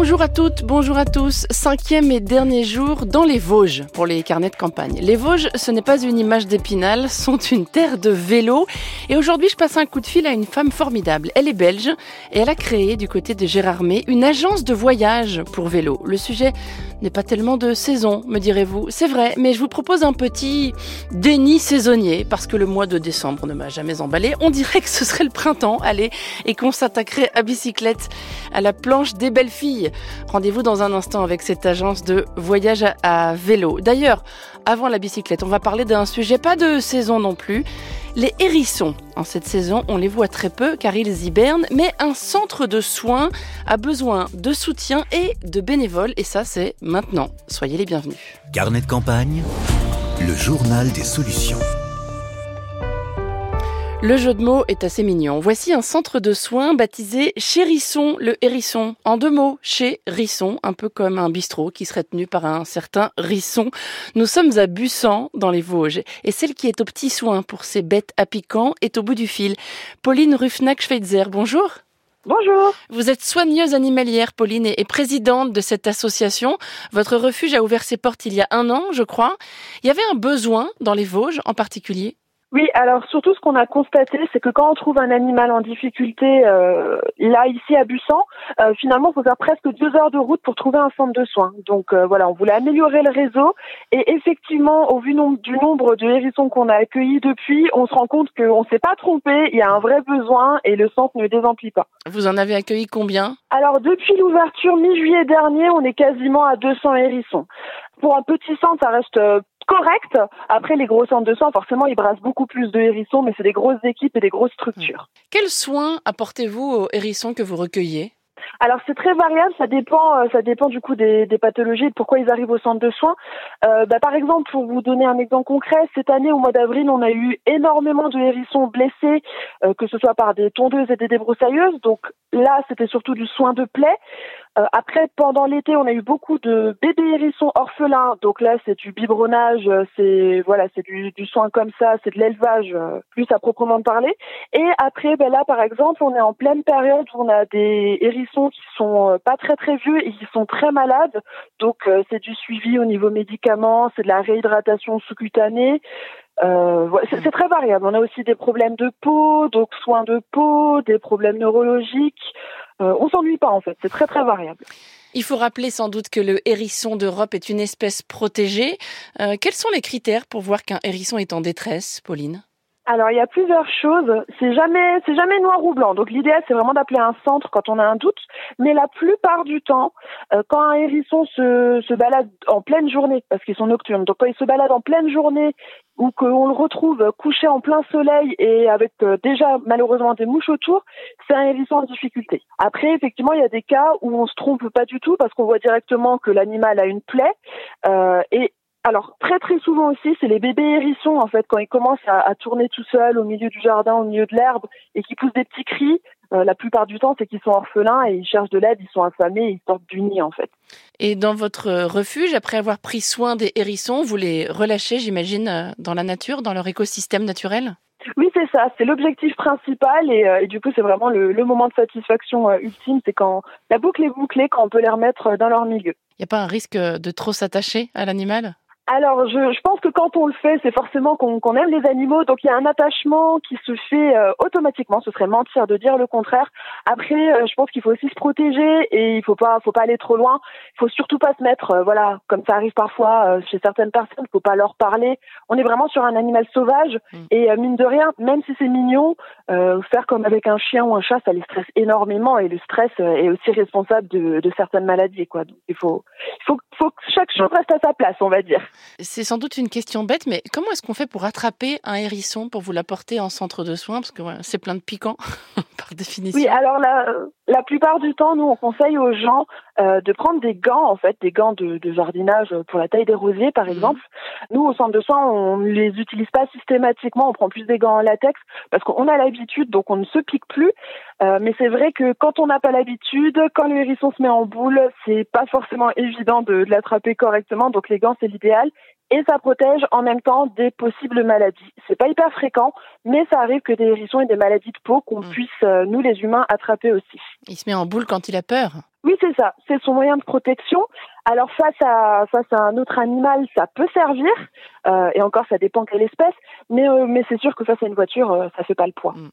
Bonjour à toutes, bonjour à tous. Cinquième et dernier jour dans les Vosges pour les carnets de campagne. Les Vosges, ce n'est pas une image d'épinal, sont une terre de vélo. Et aujourd'hui, je passe un coup de fil à une femme formidable. Elle est belge et elle a créé du côté de Gérardmer une agence de voyage pour vélo. Le sujet n'est pas tellement de saison, me direz-vous. C'est vrai, mais je vous propose un petit déni saisonnier parce que le mois de décembre ne m'a jamais emballé. On dirait que ce serait le printemps, allez, et qu'on s'attaquerait à bicyclette à la planche des belles filles. Rendez-vous dans un instant avec cette agence de voyage à, vélo. D'ailleurs, avant la bicyclette, on va parler d'un sujet pas de saison non plus. Les hérissons, en cette saison, on les voit très peu car ils hibernent, mais un centre de soins a besoin de soutien et de bénévoles, et ça c'est maintenant. Soyez les bienvenus. Carnet de campagne, le journal des solutions. Le jeu de mots est assez mignon. Voici un centre de soins baptisé Chérisson le Hérisson. En deux mots, chez Risson, un peu comme un bistrot qui serait tenu par un certain Risson. Nous sommes à Bussan, dans les Vosges, et celle qui est au petit soin pour ces bêtes à piquant est au bout du fil. Pauline Ruffnack-Schweitzer, bonjour. Bonjour. Vous êtes soigneuse animalière, Pauline, et présidente de cette association. Votre refuge a ouvert ses portes il y a un an, je crois. Il y avait un besoin dans les Vosges en particulier oui, alors surtout ce qu'on a constaté, c'est que quand on trouve un animal en difficulté, euh, là ici à Bussan, euh, finalement, il faut faire presque deux heures de route pour trouver un centre de soins. Donc euh, voilà, on voulait améliorer le réseau et effectivement, au vu du nombre de hérissons qu'on a accueillis depuis, on se rend compte qu'on ne s'est pas trompé, il y a un vrai besoin et le centre ne désemplit pas. Vous en avez accueilli combien? Alors depuis l'ouverture mi-juillet dernier, on est quasiment à 200 hérissons. Pour un petit centre, ça reste correct. Après, les gros centres de soins, forcément, ils brassent beaucoup plus de hérissons, mais c'est des grosses équipes et des grosses structures. Quels soins apportez-vous aux hérissons que vous recueillez? Alors c'est très variable, ça dépend, euh, ça dépend du coup des, pathologies et de pourquoi ils arrivent au centre de soins. Euh, bah, par exemple, pour vous donner un exemple concret, cette année au mois d'avril, on a eu énormément de hérissons blessés, euh, que ce soit par des tondeuses et des débroussailleuses. Donc là, c'était surtout du soin de plaie. après, pendant l'été, on a eu beaucoup de bébés hérissons orphelins. Donc là, c'est du biberonnage, c'est voilà, c'est du, soin comme ça, c'est de l'élevage plus à proprement parler. Et après, ben là, par exemple, on est en pleine période où on a des hérissons qui sont euh, pas très très vieux et qui sont très malades. Donc euh, c'est du suivi au niveau médicaments, c'est de la réhydratation sous-cutanée. Euh, c'est très variable. On a aussi des problèmes de peau, donc soins de peau, des problèmes neurologiques. Euh, on s'ennuie pas en fait. C'est très très variable. Il faut rappeler sans doute que le hérisson d'Europe est une espèce protégée. quels sont les critères pour voir qu'un hérisson est en détresse, Pauline? Alors il y a plusieurs choses. C'est jamais c'est jamais noir ou blanc. Donc l'idéal c'est vraiment d'appeler un centre quand on a un doute. Mais la plupart du temps, euh, quand un hérisson se, se balade en pleine journée, parce qu'ils sont nocturnes, donc quand il se balade en pleine journée ou qu'on le retrouve couché en plein soleil et avec euh, déjà malheureusement des mouches autour, c'est un hérisson en difficulté. Après effectivement il y a des cas où on se trompe pas du tout parce qu'on voit directement que l'animal a une plaie euh, et alors très très souvent aussi, c'est les bébés hérissons en fait quand ils commencent à, tourner tout seuls au milieu du jardin, au milieu de l'herbe et qui poussent des petits cris. Euh, la plupart du temps, c'est qu'ils sont orphelins et ils cherchent de l'aide, ils sont affamés, ils sortent du nid en fait. Et dans votre refuge, après avoir pris soin des hérissons, vous les relâchez, j'imagine, euh, dans la nature, dans leur écosystème naturel? Oui, c'est ça, c'est l'objectif principal et, euh, du coup c'est vraiment le, moment de satisfaction ultime, c'est quand la boucle est bouclée, quand on peut les remettre dans leur milieu. Il n'y a pas un risque de trop s'attacher à l'animal? Alors, je, je, pense que quand on le fait, c'est forcément qu'on aime les animaux, donc il y a un attachement qui se fait euh, automatiquement. Ce serait mentir de dire le contraire. Après, euh, je pense qu'il faut aussi se protéger et il faut pas, faut pas aller trop loin. Il faut surtout pas se mettre, euh, voilà, comme ça arrive parfois chez certaines personnes. Il faut pas leur parler. On est vraiment sur un animal sauvage mm. et mine de rien, même si c'est mignon, faire comme avec un chien ou un chat, ça les stresse énormément et le stress est aussi responsable de, de certaines maladies, quoi. Donc il faut, il faut, faut que chaque chose reste à sa place, on va dire. C'est sans doute une question bête, mais comment est-ce qu'on fait pour attraper un hérisson pour vous l'apporter en centre de soins? Parce que c'est plein de piquants, par définition. Oui, alors la, la plupart du temps, nous, on conseille aux gens euh, de prendre des gants, en fait, des gants de, de jardinage pour la taille des rosiers, par mhm. exemple. Nous, au centre de soins, on ne les utilise pas systématiquement, on prend plus des gants en latex parce qu'on a l'habitude, donc on ne se pique plus. Euh, mais c'est vrai que quand on n'a pas l'habitude, quand le hérisson se met en boule, c'est pas forcément évident de, de l'attraper correctement, donc les gants, c'est l'idéal. Et ça protège en même temps des possibles maladies. C'est pas hyper fréquent, mais ça arrive que des hérissons aient des maladies de peau qu'on mm. puisse, euh, nous les humains, attraper aussi. Il se met en boule quand il a peur Oui, c'est ça. C'est son moyen de protection. Alors face à face à un autre animal, ça peut servir, euh, et encore ça dépend quelle espèce, mais euh, mais c'est sûr que face à une voiture, ça fait pas le poids. Mm.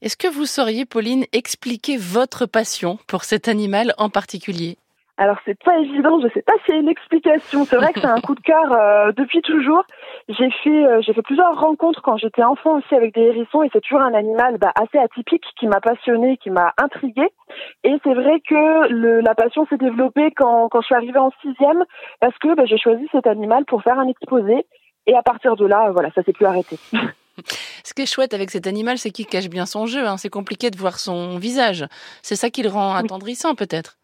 Est-ce que vous sauriez, Pauline, expliquer votre passion pour cet animal en particulier? Alors c'est pas évident, je sais pas s'il y a une explication. C'est vrai que c'est un coup de cœur euh, depuis toujours. J'ai fait euh, j'ai fait plusieurs rencontres quand j'étais enfant aussi avec des hérissons et c'est toujours un animal bah, assez atypique qui m'a passionné, qui m'a intrigué. Et c'est vrai que le, la passion s'est développée quand quand je suis arrivée en sixième parce que bah, j'ai choisi cet animal pour faire un exposé et à partir de là voilà ça s'est plus arrêté. Ce qui est chouette avec cet animal, c'est qu'il cache bien son jeu. Hein. C'est compliqué de voir son visage. C'est ça qui le rend attendrissant, peut-être.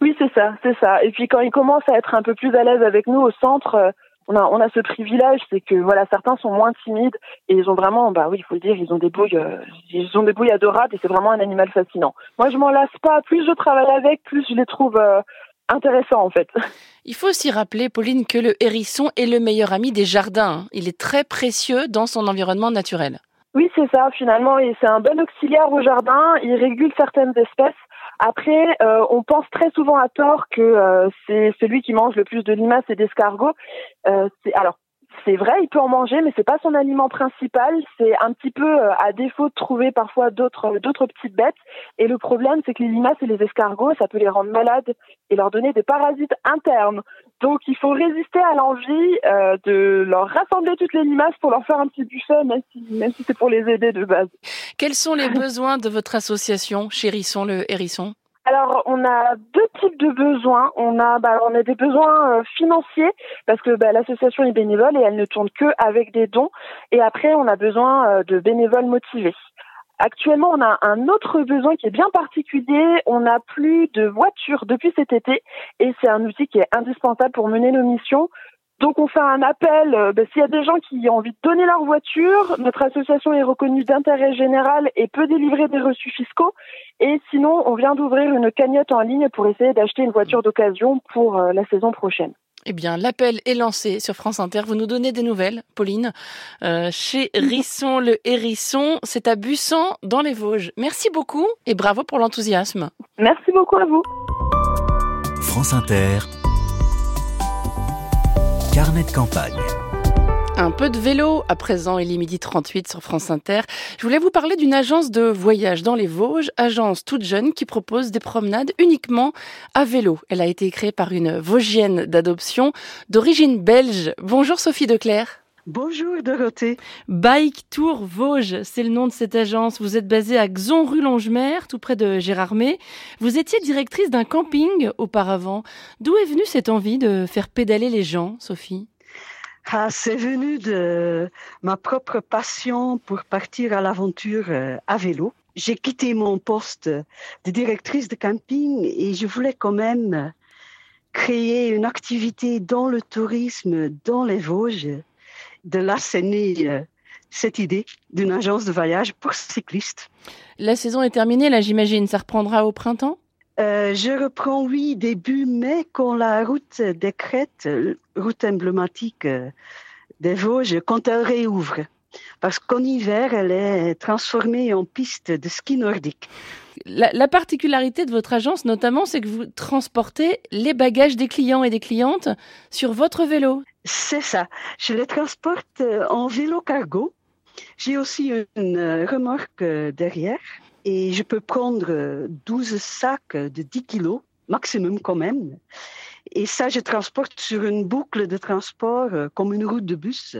Oui, c'est ça, c'est ça. Et puis quand il commence à être un peu plus à l'aise avec nous au centre, euh, on a, on a ce privilège, c'est que voilà, certains sont moins timides et ils ont vraiment, bah oui, il faut le dire, ils ont des bouilles, euh, ils ont des bouilles adorables et c'est vraiment un animal fascinant. Moi, je m'en lasse pas. Plus je travaille avec, plus je les trouve euh, intéressants en fait. Il faut aussi rappeler, Pauline, que le hérisson est le meilleur ami des jardins. Il est très précieux dans son environnement naturel. Oui, c'est ça, finalement, et c'est un bon auxiliaire au jardin. Il régule certaines espèces après, euh, on pense très souvent à tort que euh, c'est celui qui mange le plus de limaces et d'escargots. Euh, alors, c'est vrai, il peut en manger, mais c'est pas son aliment principal. C'est un petit peu à défaut de trouver parfois d'autres d'autres petites bêtes. Et le problème, c'est que les limaces et les escargots, ça peut les rendre malades et leur donner des parasites internes. Donc, il faut résister à l'envie de leur rassembler toutes les limaces pour leur faire un petit buffet, même si, même si c'est pour les aider de base. Quels sont les besoins de votre association, Chérisson le Hérisson? Alors, on a deux types de besoins. On a, bah, on a des besoins euh, financiers parce que bah, l'association est bénévole et elle ne tourne que avec des dons. Et après, on a besoin euh, de bénévoles motivés. Actuellement, on a un autre besoin qui est bien particulier. On n'a plus de voitures depuis cet été et c'est un outil qui est indispensable pour mener nos missions. Donc on fait un appel, euh, ben, s'il y a des gens qui ont envie de donner leur voiture, notre association est reconnue d'intérêt général et peut délivrer des reçus fiscaux. Et sinon, on vient d'ouvrir une cagnotte en ligne pour essayer d'acheter une voiture d'occasion pour euh, la saison prochaine. Eh bien, l'appel est lancé sur France Inter. Vous nous donnez des nouvelles, Pauline, euh, chez Risson le Hérisson. C'est à Bussan, dans les Vosges. Merci beaucoup et bravo pour l'enthousiasme. Merci beaucoup à vous. France Inter. Un peu de vélo à présent, il est midi 38 sur France Inter. Je voulais vous parler d'une agence de voyage dans les Vosges, agence toute jeune qui propose des promenades uniquement à vélo. Elle a été créée par une Vosgienne d'adoption d'origine belge. Bonjour Sophie Declerc. Bonjour Dorothée. Bike Tour Vosges, c'est le nom de cette agence. Vous êtes basée à Xon rue Longemer, tout près de Gérardmer. Vous étiez directrice d'un camping auparavant. D'où est venue cette envie de faire pédaler les gens, Sophie? Ah, c'est venu de ma propre passion pour partir à l'aventure euh, à vélo. J'ai quitté mon poste de directrice de camping et je voulais quand même créer une activité dans le tourisme dans les Vosges de né euh, cette idée d'une agence de voyage pour cyclistes. La saison est terminée, là, j'imagine. Ça reprendra au printemps? Euh, je reprends, oui, début mai, quand la route des Crêtes, route emblématique euh, des Vosges, quand elle réouvre. Parce qu'en hiver, elle est transformée en piste de ski nordique. La, particularité de votre agence, notamment, c'est que vous transportez les bagages des clients et des clientes sur votre vélo. C'est ça. Je les transporte euh, en vélo cargo. J'ai aussi une euh, remorque euh, derrière et je peux prendre 12 sacs de 10 kilos, maximum quand même. Et ça, je transporte sur une boucle de transport comme une route de bus.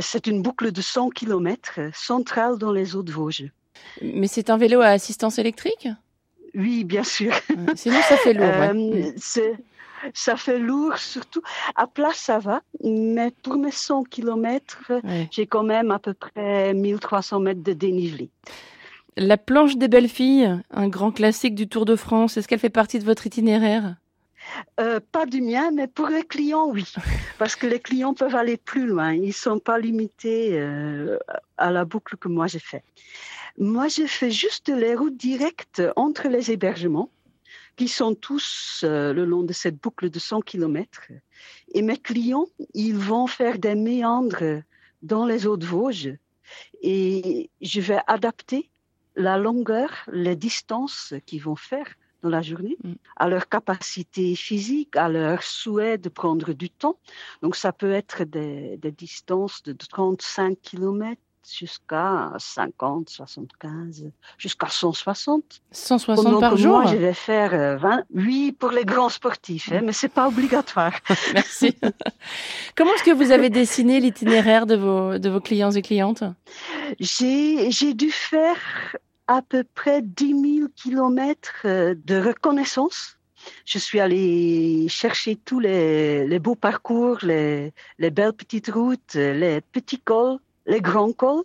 c'est une boucle de 100 km centrale dans les eaux de Vosges. Mais c'est un vélo à assistance électrique? Oui, bien sûr. Sinon, ça fait lourd. ça fait lourd, surtout. À place, ça va, mais pour mes 100 km, j'ai quand même à peu près 1300 mètres de dénivelé. La planche des belles filles, un grand classique du Tour de France, est-ce qu'elle fait partie de votre itinéraire? Euh, pas du mien, mais pour les clients, oui. Parce que les clients peuvent aller plus loin. Ils ne sont pas limités euh, à la boucle que moi j'ai fait. Moi, je fais juste les routes directes entre les hébergements qui sont tous euh, le long de cette boucle de 100 km. Et mes clients, ils vont faire des méandres dans les eaux de Vosges et je vais adapter la longueur, les distances qu'ils vont faire dans la journée, mm. à leur capacité physique, à leur souhait de prendre du temps. Donc ça peut être des, des distances de 35 km jusqu'à 50, 75, jusqu'à 160. 160 par jour Moi, je vais faire 20. Euh, oui, pour les grands sportifs, hein, mais c'est pas obligatoire. Merci. Comment est-ce que vous avez dessiné l'itinéraire de vos, de vos clients et clientes? J'ai dû faire à peu près 10 000 kilomètres euh, de reconnaissance. Je suis allée chercher tous les, les beaux parcours, les, les belles petites routes, les petits cols les grands cols,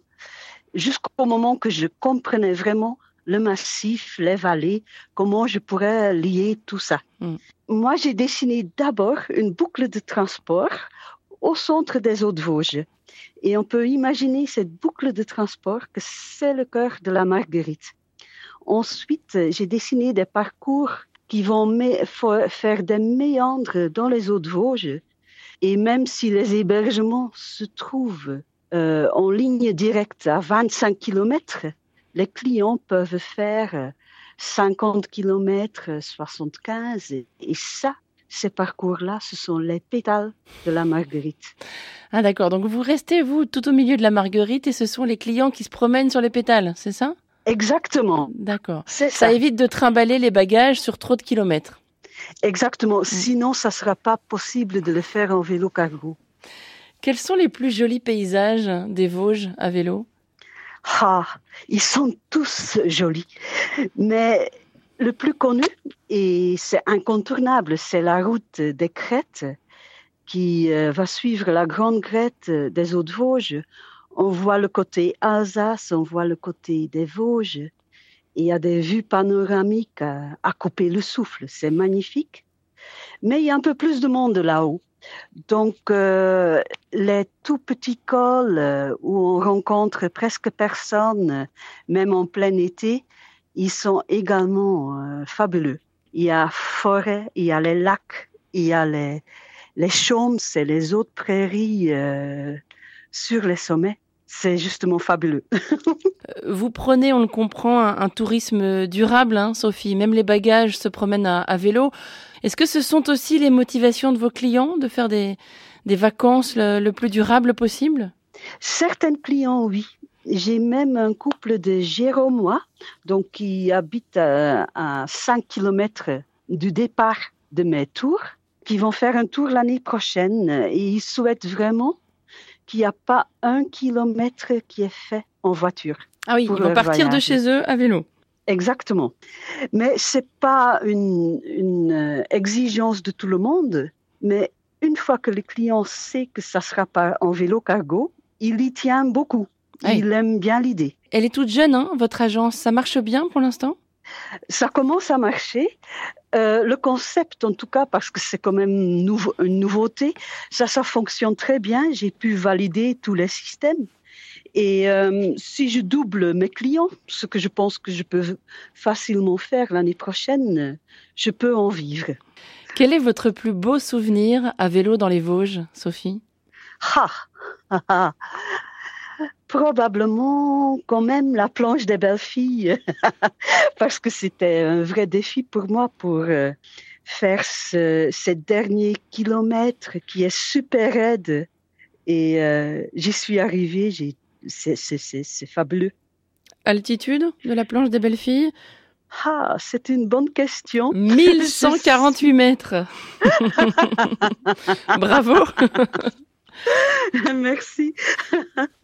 jusqu'au moment que je comprenais vraiment le massif, les vallées, comment je pourrais lier tout ça. Mm. Moi, j'ai dessiné d'abord une boucle de transport au centre des eaux de Vosges. Et on peut imaginer cette boucle de transport que c'est le cœur de la Marguerite. Ensuite, j'ai dessiné des parcours qui vont faire des méandres dans les eaux de Vosges. Et même si les hébergements se trouvent euh, en ligne directe à 25 km, les clients peuvent faire 50 km, 75, et, ça, ces parcours-là, ce sont les pétales de la marguerite. Ah d'accord, donc vous restez, vous, tout au milieu de la marguerite, et ce sont les clients qui se promènent sur les pétales, c'est ça? Exactement. D'accord. Ça. ça évite de trimballer les bagages sur trop de kilomètres. Exactement. Mm. Sinon, ça ne sera pas possible de le faire en vélo cargo. Quels sont les plus jolis paysages des Vosges à vélo? Ah, ils sont tous jolis. Mais le plus connu, et c'est incontournable, c'est la route des Crêtes qui euh, va suivre la grande crête des Hauts-de-Vosges. On voit le côté Alsace, on voit le côté des Vosges. Il y a des vues panoramiques à couper le souffle, c'est magnifique. Mais il y a un peu plus de monde là-haut. Donc, euh, les tout petits cols euh, où on rencontre presque personne, même en plein été, ils sont également euh, fabuleux. Il y a forêt, il y a les lacs, il y a les, les chaumes, c'est les autres prairies sur les sommets. C'est justement fabuleux. Vous prenez, on le comprend, un, tourisme durable, hein, Sophie. Même les bagages se promènent à vélo. Est-ce que ce sont aussi les motivations de vos clients de faire des, des vacances le, plus durable possible? Certains clients, oui. J'ai même un couple de Jéromois, donc qui habitent à, 5 km du départ de mes tours, qui vont faire un tour l'année prochaine et ils souhaitent vraiment qu'il n'y a pas un kilomètre qui est fait en voiture. Ah oui, ils vont partir de chez eux à vélo. Exactement. Mais c'est pas une, une, exigence de tout le monde. Mais une fois que le client sait que ça sera pas en vélo cargo, il y tient beaucoup. Il aime bien l'idée. Elle est toute jeune, hein, votre agence. Ça marche bien pour l'instant? Ça commence à marcher. Euh, le concept, en tout cas, parce que c'est quand même une nouveauté, ça, ça fonctionne très bien. J'ai pu valider tous les systèmes. Et euh, si je double mes clients, ce que je pense que je peux facilement faire l'année prochaine, je peux en vivre. Quel est votre plus beau souvenir à vélo dans les Vosges, Sophie? Ah, Probablement quand même la planche des belles filles, parce que c'était un vrai défi pour moi pour euh, faire ce, ces derniers kilomètres qui est super raide. Et euh, j'y suis arrivée, j'ai c'est fabuleux. Altitude de la planche des belles filles? Ah, c'est une bonne question. 1148 mètres. Bravo. Merci.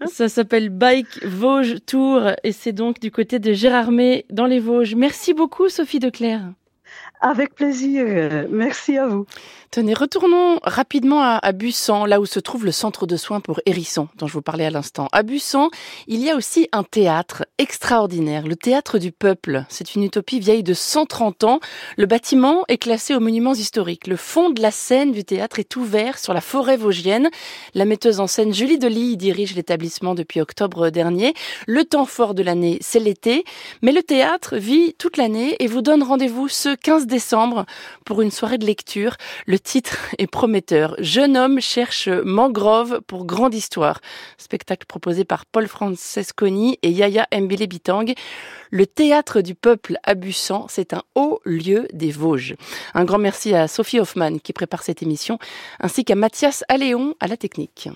Ça s'appelle Bike Vosges Tour et c'est donc du côté de Gérardmer dans les Vosges. Merci beaucoup Sophie Declerc. Avec plaisir. Merci à vous. Tenez, retournons rapidement à, à, là où se trouve le centre de soins pour hérissons, dont je vous parlais à l'instant. À Bussan, il y a aussi un théâtre extraordinaire, le théâtre du peuple. C'est une utopie vieille de 130 ans. Le bâtiment est classé aux monuments historiques. Le fond de la scène du théâtre est ouvert sur la forêt vosgienne. La metteuse en scène Julie Delis dirige l'établissement depuis octobre dernier. Le temps fort de l'année, c'est l'été, mais le théâtre vit toute l'année et vous donne rendez-vous ce 15 décembre pour une soirée de lecture. Le titre est prometteur. Jeune homme cherche mangrove pour grande histoire. Spectacle proposé par Paul Francesconi et Yaya Mbele Bitang. Le théâtre du peuple à c'est un haut lieu des Vosges. Un grand merci à Sophie Hoffman qui prépare cette émission, ainsi qu'à Mathias Alléon à la technique.